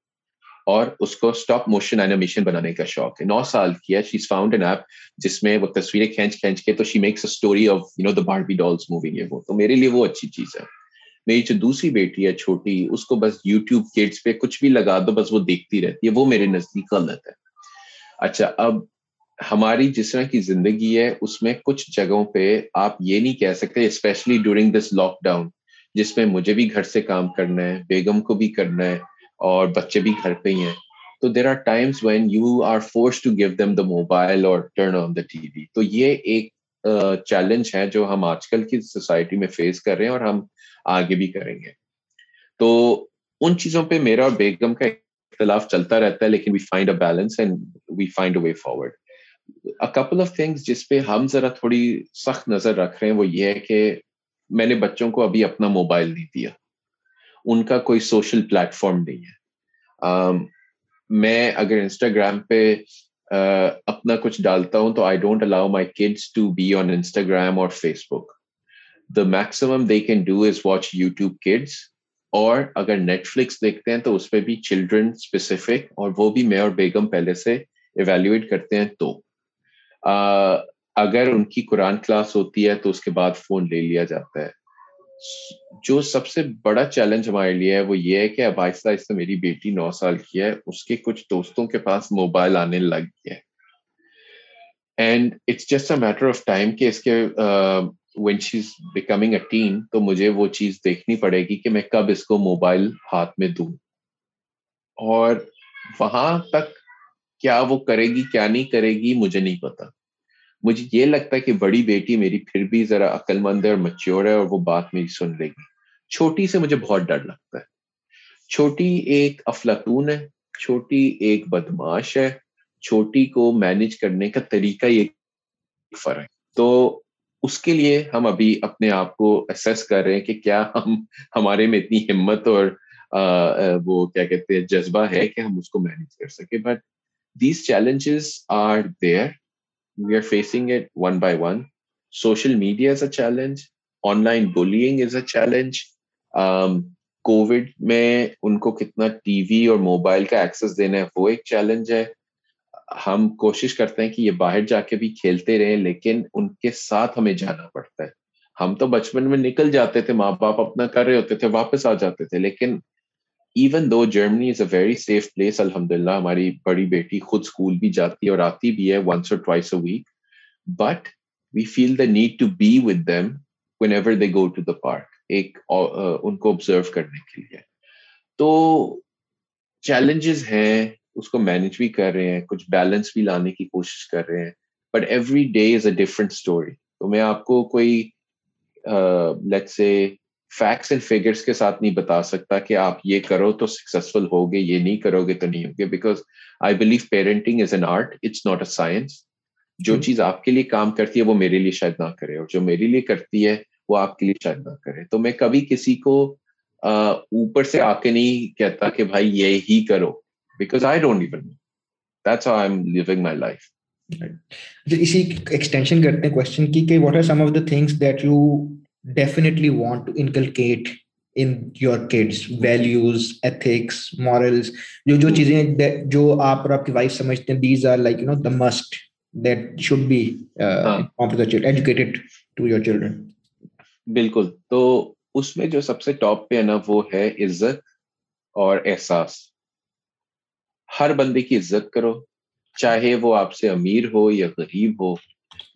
اور اس کو اسٹاپ موشن اینیمیشن بنانے کا شوق ہے. نو سال کیا شی فاؤنڈ این ایپ جس میں وہ تصویریں کھینچ کھینچ کے تو she makes a story of you know the Barbie dolls moving ہے وہ تو میرے لیے وہ اچھی چیز ہے. میری جو دوسری بیٹی ہے چھوٹی، اس کو بس یوٹیوب کڈس پہ کچھ بھی لگا دو، بس وہ دیکھتی رہتی ہے. وہ میرے نزدیک غلط ہے. اچھا اب ہماری جس طرح کی زندگی ہے، اس میں کچھ جگہوں پہ آپ یہ نہیں کہہ سکتے especially during this lockdown جس میں مجھے بھی گھر سے کام کرنا ہے، بیگم کو بھی کرنا ہے اور بچے بھی گھر پہ ہی ہیں۔ تو there are times when you are forced to give them the mobile اور turn on the T V تو یہ ایک چیلنج ہے جو ہم آج کل کی سوسائٹی میں فیس کر رہے ہیں اور ہم آگے بھی کریں گے۔ تو ان چیزوں پہ میرا اور بیگم کا اختلاف چلتا رہتا ہے، لیکن we find a balance and we find a way forward couple of things جس پہ ہم ذرا تھوڑی سخت نظر رکھ رہے ہیں، وہ یہ ہے کہ میں نے بچوں کو ابھی اپنا موبائل نہیں دیا۔ ان کا کوئی سوشل پلیٹ فارم نہیں ہے۔ میں اگر انسٹاگرام پہ اپنا کچھ ڈالتا ہوں تو I don't allow my kids to be on Instagram اور Facebook the maximum they can do is watch YouTube kids اور اگر نیٹ فلکس دیکھتے ہیں تو اس پہ بھی چلڈرن اسپیسیفک اور وہ بھی میں اور بیگم پہلے سے ایویلویٹ کرتے ہیں تو۔ اگر ان کی قرآن کلاس ہوتی ہے تو اس کے بعد فون لے لیا جاتا ہے۔ جو سب سے بڑا چیلنج ہمارے لیے ہے وہ یہ ہے کہ اب آہستہ آہستہ میری بیٹی نو سال کی ہے، اس کے کچھ دوستوں کے پاس موبائل آنے لگ گیا ہے۔ And it's just a matter of time کہ اس کے when she is becoming a teen تو مجھے وہ چیز دیکھنی پڑے گی کہ میں کب اس کو موبائل ہاتھ میں دوں۔ اور وہاں تک کیا وہ کرے گی، کیا نہیں کرے گی، مجھے نہیں پتا۔ مجھے یہ لگتا ہے کہ بڑی بیٹی میری پھر بھی ذرا عقل مند ہے اور مچیور ہے اور وہ بات میری سن لے گی۔ چھوٹی سے مجھے بہت ڈر لگتا ہے۔ چھوٹی ایک افلاطون ہے، چھوٹی ایک بدماش ہے، چھوٹی کو مینج کرنے کا طریقہ یہ فرق تو اس کے لیے ہم ابھی اپنے آپ کو اسیس کر رہے ہیں کہ کیا ہم، ہمارے میں اتنی ہمت اور وہ کیا کہتے ہیں، جذبہ ہے کہ ہم اس کو مینج کر سکے but these challenges are there we are facing it one by one social media is a challenge online bullying is a challenge Covid میں ان کو کتنا ٹی وی اور موبائل کا ایکسس دینا ہے، وہ ایک چیلنج ہے. ہم کوشش کرتے ہیں کہ یہ باہر جا کے بھی کھیلتے رہے لیکن ان کے ساتھ ہمیں جانا پڑتا ہے۔ ہم تو بچپن میں نکل جاتے تھے، ماں باپ اپنا کر رہے ہوتے تھے، واپس آ جاتے تھے، لیکن even though Germany is a very safe place الحمد للہ ہماری بڑی بیٹی خود اسکول بھی جاتی ہے اور آتی بھی ہے ونس اور twice a week but we feel the need to be with them whenever they go to the park ایک ان کو آبزرو کرنے کے لیے۔ تو چیلنجز ہیں، اس کو مینج بھی کر رہے ہیں، کچھ بیلنس بھی لانے کی کوشش کر رہے ہیں but every day is a different story تو میں آپ کو کوئی لیٹ سے فیکٹس اینڈ فگرس کے ساتھ نہیں بتا سکتا کہ آپ یہ کرو تو سکسیزفل ہوگے یہ نہیں کرو گے تو نہیں ہوگے because I believe parenting is an art it's not a science جو چیز آپ کے لیے کام کرتی ہے وہ میرے لیے شاید نہ کرے اور جو میرے لیے کرتی ہے وہ آپ کے لیے شاید نہ کرے۔ تو میں کبھی کسی کو اوپر سے آ کے نہیں کہتا کہ بھائی یہ ہی کرو because I don't even that's how I am living my life اسی ایکسٹینشن کرتے ہیں کوشچن کی کہ what are some of the things that you definitely want to inculcate in your kids values ethics morals جو جو چیزیں جو آپ اور آپ کی وائف سمجھتے ہیں these are like you know the must that should be educated to your children بالکل تو اس میں جو سب سے ٹاپ پہ ہے نا وہ ہے عزت اور احساس ہر بندے کی عزت کرو چاہے وہ آپ سے امیر ہو یا غریب ہو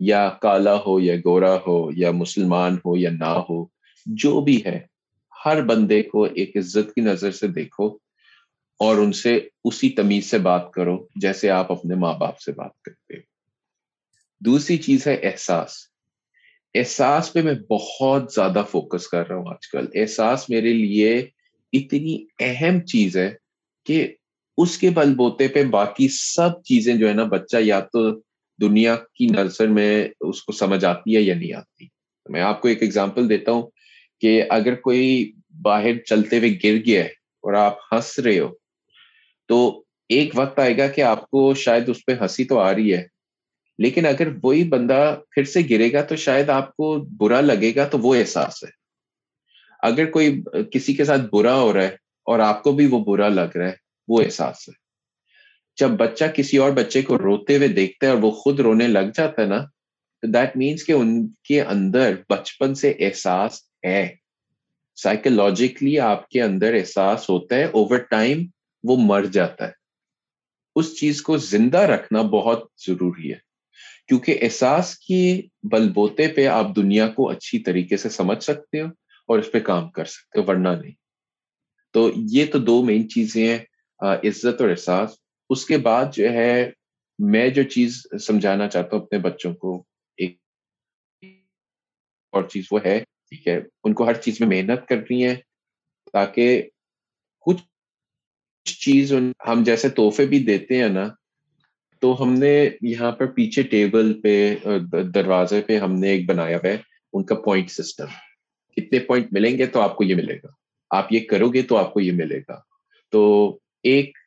یا کالا ہو یا گورا ہو یا مسلمان ہو یا نہ ہو، جو بھی ہے، ہر بندے کو ایک عزت کی نظر سے دیکھو اور ان سے اسی تمیز سے بات کرو جیسے آپ اپنے ماں باپ سے بات کرتے دوسری چیز ہے احساس۔ احساس پہ میں بہت زیادہ فوکس کر رہا ہوں آج کل۔ احساس میرے لیے اتنی اہم چیز ہے کہ اس کے بل بوتے پہ باقی سب چیزیں جو ہے نا، بچہ یا تو دنیا کی نظر میں اس کو سمجھ آتی ہے یا نہیں آتی۔ میں آپ کو ایک ایگزامپل دیتا ہوں کہ اگر کوئی باہر چلتے ہوئے گر گیا ہے اور آپ ہنس رہے ہو، تو ایک وقت آئے گا کہ آپ کو شاید اس پہ ہنسی تو آ رہی ہے، لیکن اگر وہی بندہ پھر سے گرے گا تو شاید آپ کو برا لگے گا تو وہ احساس ہے۔ اگر کوئی کسی کے ساتھ برا ہو رہا ہے اور آپ کو بھی وہ برا لگ رہا ہے، وہ احساس ہے۔ جب بچہ کسی اور بچے کو روتے ہوئے دیکھتا ہے اور وہ خود رونے لگ جاتا ہے نا، تو دیٹ مینس کہ ان کے اندر بچپن سے احساس ہے۔ سائیکولوجیکلی آپ کے اندر احساس ہوتا ہے اوور ٹائم وہ مر جاتا ہے۔ اس چیز کو زندہ رکھنا بہت ضروری ہے۔ کیونکہ احساس کے بل بوتے پہ آپ دنیا کو اچھی طریقے سے سمجھ سکتے ہو اور اس پہ کام کر سکتے ہو، ورنہ نہیں۔ تو یہ تو دو مین چیزیں ہیں عزت اور احساس۔ اس کے بعد جو ہے میں جو چیز سمجھانا چاہتا ہوں اپنے بچوں کو، ایک اور چیز وہ ہے، ٹھیک ہے، ان کو ہر چیز میں محنت کرنی ہے تاکہ کچھ چیز ہم جیسے تحفے بھی دیتے ہیں نا، تو ہم نے یہاں پر پیچھے ٹیبل پہ، دروازے پہ ہم نے ایک بنایا ہوا ہے، ان کا پوائنٹ سسٹم۔ کتنے پوائنٹ ملیں گے تو آپ کو یہ ملے گا۔ آپ یہ کرو گے تو آپ کو یہ ملے گا۔ تو ایک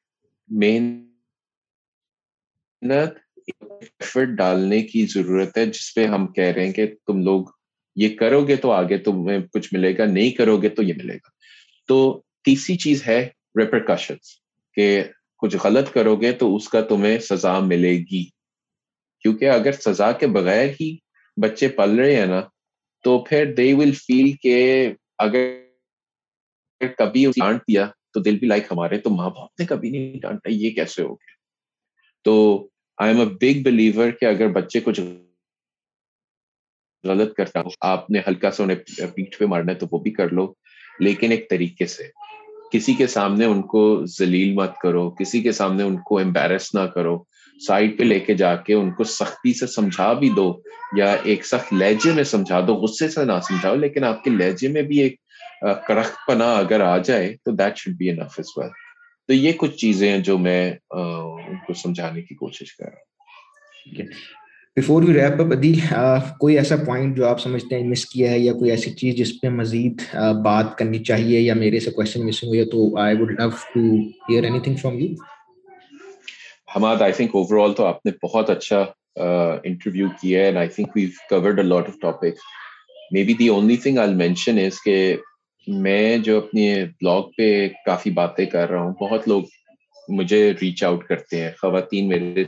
محنت ڈالنے کی ضرورت ہے، جس پہ ہم کہہ رہے ہیں کہ تم لوگ یہ کرو گے تو آگے تمہیں کچھ ملے گا، نہیں کرو گے تو یہ ملے گا۔ تو تیسری چیز ہے ریپرکاشن کہ کچھ غلط کرو گے تو اس کا تمہیں سزا ملے گی۔ کیونکہ اگر سزا کے بغیر ہی بچے پل رہے ہیں نا، تو پھر دے ول فیل کہ اگر کبھی ڈانٹ دیا تو دل بھی لائک ہمارے، تو ماں باپ نے کبھی نہیں ڈانٹا یہ کیسے ہو گیا؟ تو I am a big believer کہ اگر بچے کچھ غلط کرتا ہوں آپ نے ہلکا سا انہیں پیٹھ پہ مارنا ہے تو وہ بھی کر لو، لیکن ایک طریقے سے۔ کسی کے سامنے ان کو ذلیل مت کرو، کسی کے سامنے ان کو امبیرس نہ کرو۔ سائڈ پہ لے کے جا کے ان کو سختی سے سمجھا بھی دو، یا ایک سخت لہجے میں سمجھا دو، غصے سے نہ سمجھاؤ لیکن آپ کے لہجے میں بھی ایک کرخت پنا اگر آ جائے تو that should be enough as well تو یہ کچھ چیزیں ہیں جو میں ان کو سمجھانے کی کوشش کر رہا ہوں۔ Before you wrap up Adeel کوئی ایسا پوائنٹ جو آپ سمجھتے ہیں مس کیا ہے یا کوئی ایسی چیز جس پہ مزید بات کرنی چاہیے یا میرے سے کوشچن مسنگ ہوئی تو I would love to hear anything from you Hammad I think overall تو آپ نے بہت اچھا انٹرویو کیا ہے and I think we've covered a lot of topic maybe the only thing I mention is کہ میں جو اپنی بلاگ پہ کافی باتیں کر رہا ہوں، بہت لوگ مجھے ریچ آؤٹ کرتے ہیں۔ خواتین میرے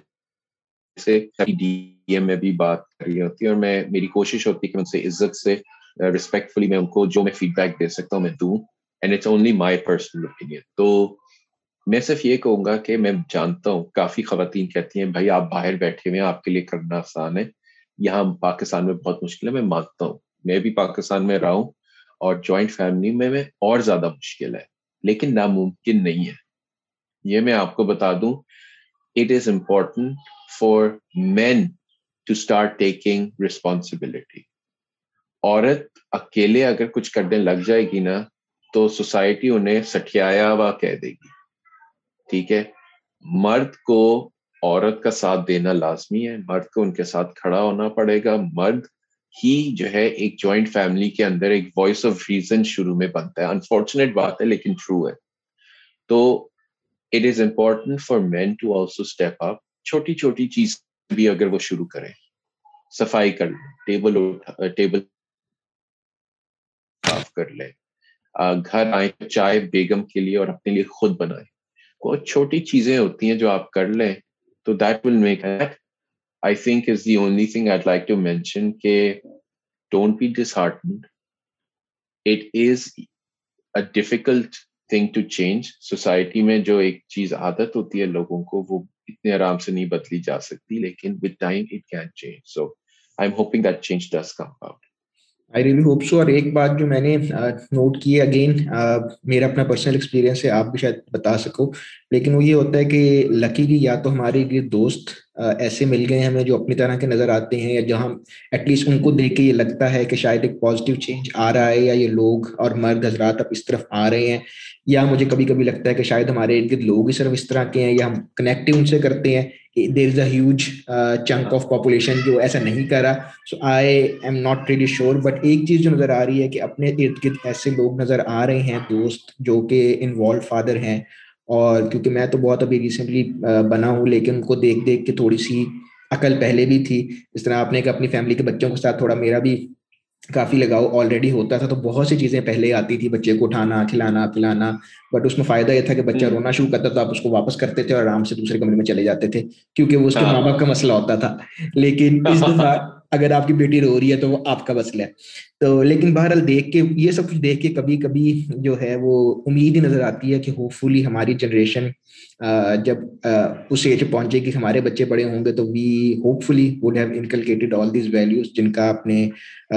سے ڈی ایم میں بھی بات کر رہی ہوتی ہے اور میں، میری کوشش ہوتی ہے کہ ان سے عزت سے ریسپیکٹفلی میں ان کو جو میں فیڈ بیک دے سکتا ہوں، میں دوں۔ And it's only my personal opinion تو میں صرف یہ کہوں گا کہ میں جانتا ہوں، کافی خواتین کہتی ہیں، بھائی، آپ باہر بیٹھے ہوئے ہیں، آپ کے لیے کرنا آسان ہے۔ یہاں پاکستان میں بہت مشکل ہے، میں مانتا ہوں۔ میں بھی پاکستان میں رہا ہوں۔ اور جوائنٹ فیملی میں میں اور زیادہ مشکل ہے، لیکن ناممکن نہیں ہے۔ یہ میں آپ کو بتا دوں it is important for men to start taking responsibility عورت اکیلے اگر کچھ کرنے لگ جائے گی نا، تو سوسائٹی انہیں سٹیایا ہوا کہہ دے گی۔ ٹھیک ہے؟ مرد کو عورت کا ساتھ دینا لازمی ہے، مرد کو ان کے ساتھ کھڑا ہونا پڑے گا۔ مرد ہی جو ہے ایک جوائنٹ فیملی کے اندر ایک وائس آف ریزن شروع میں بنتا ہے۔ انفارچونیٹ بات ہے، لیکن ٹرو ہے۔ تو it is important for men to also step up چھوٹی چھوٹی چیز بھی اگر وہ شروع کریں۔ صفائی کر لیں۔ ٹیبل ٹیبل صاف کر لیں۔ گھر آئیں، چائے، بیگم کے لیے اور اپنے لیے خود بنائیں۔ بہت چھوٹی چیزیں ہوتی ہیں جو آپ کر لیں تو that will make I think is the only thing I like to mention کہ don't be disheartened it is a difficult thing to change society میں جو ایک چیز عادت ہوتی ہے لوگوں کو وہ اتنے آرام سے نہیں بدلی جا سکتی لیکن with time it can change so I am hoping that change does come out I really hope so اور ایک بات جو میں نے نوٹ کی ہے اگین میرا اپنا پرسنل ایکسپیرینس ہے، آپ بھی شاید بتا سکو۔ لیکن وہ یہ ہوتا ہے کہ لکیلی یا تو ہمارے یہ دوست ایسے مل گئے ہیں ہمیں جو اپنی طرح کے نظر آتے ہیں یا جہاں ایٹ لیسٹ ان کو دیکھ کے یہ لگتا ہے کہ شاید ایک پازیٹیو چینج آ رہا ہے یا یہ لوگ اور مرد حضرات اب اس طرف آ رہے ہیں۔ یا مجھے کبھی کبھی لگتا ہے کہ شاید ہمارے ارد گرد لوگ ہی صرف اس طرح کے ہیں یا ہم کنیکٹیو ان سے کرتے ہیں۔ There is a huge chunk of population جو ایسا نہیں کرا so I am not really sure but ایک چیز جو نظر آ رہی ہے کہ اپنے ارد گرد ایسے لوگ نظر آ رہے ہیں دوست جو کہ انوالو فادر ہیں اور کیونکہ میں تو بہت ابھی ریسنٹلی بنا ہوں لیکن ان کو دیکھ دیکھ کے تھوڑی سی عقل پہلے بھی تھی اس طرح آپ نے کہ اپنی فیملی کے بچوں کے ساتھ تھوڑا میرا بھی کافی لگاؤ آلریڈی ہوتا تھا تو بہت سی چیزیں پہلے آتی تھی بچے کو اٹھانا کھلانا پلانا بٹ اس میں فائدہ یہ تھا کہ بچہ رونا شروع کرتا تو آپ اس کو واپس کرتے تھے اور آرام سے دوسرے کمرے میں چلے جاتے تھے کیونکہ وہ اس کے ماں باپ کا مسئلہ ہوتا تھا۔ لیکن اس دفعہ اگر آپ کی بیٹی رو رہی ہے تو وہ آپ کا مسئلہ ہے۔ تو لیکن بہرحال دیکھ کے، یہ سب کچھ دیکھ کے کبھی کبھی جو ہے وہ امید ہی نظر آتی ہے کہ ہوپ فلی ہماری جنریشن جب اس ایج پہنچے گی، ہمارے بچے بڑے ہوں گے، تو we hopefully would have inculcated all these values جن کا آپ نے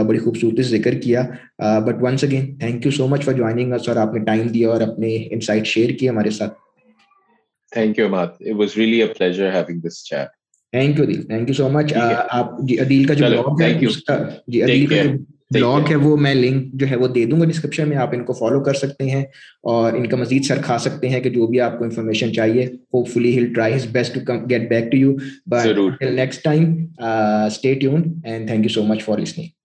بڑی خوبصورتی سے ذکر کیا۔ But once again thank you so much for joining اور آپ نے ٹائم دیا اور اپنے انسائٹ شیئر کیے ہمارے ساتھ۔ Thank you Amad it was really a pleasure having this chat thank you دل تھینک یو سو مچ آپ جی عدیل کا جو بلاگ ہے جی عدیل کا جو بلاگ ہے وہ میں لنک جو ہے وہ دے دوں گا ڈسکرپشن میں آپ ان کو فالو کر سکتے ہیں اور ان کا مزید سر کھا سکتے ہیں کہ جو بھی آپ کو انفارمیشن چاہیے hopefully he'll try his best to get back to you but next time stay tuned and thank you so much for listening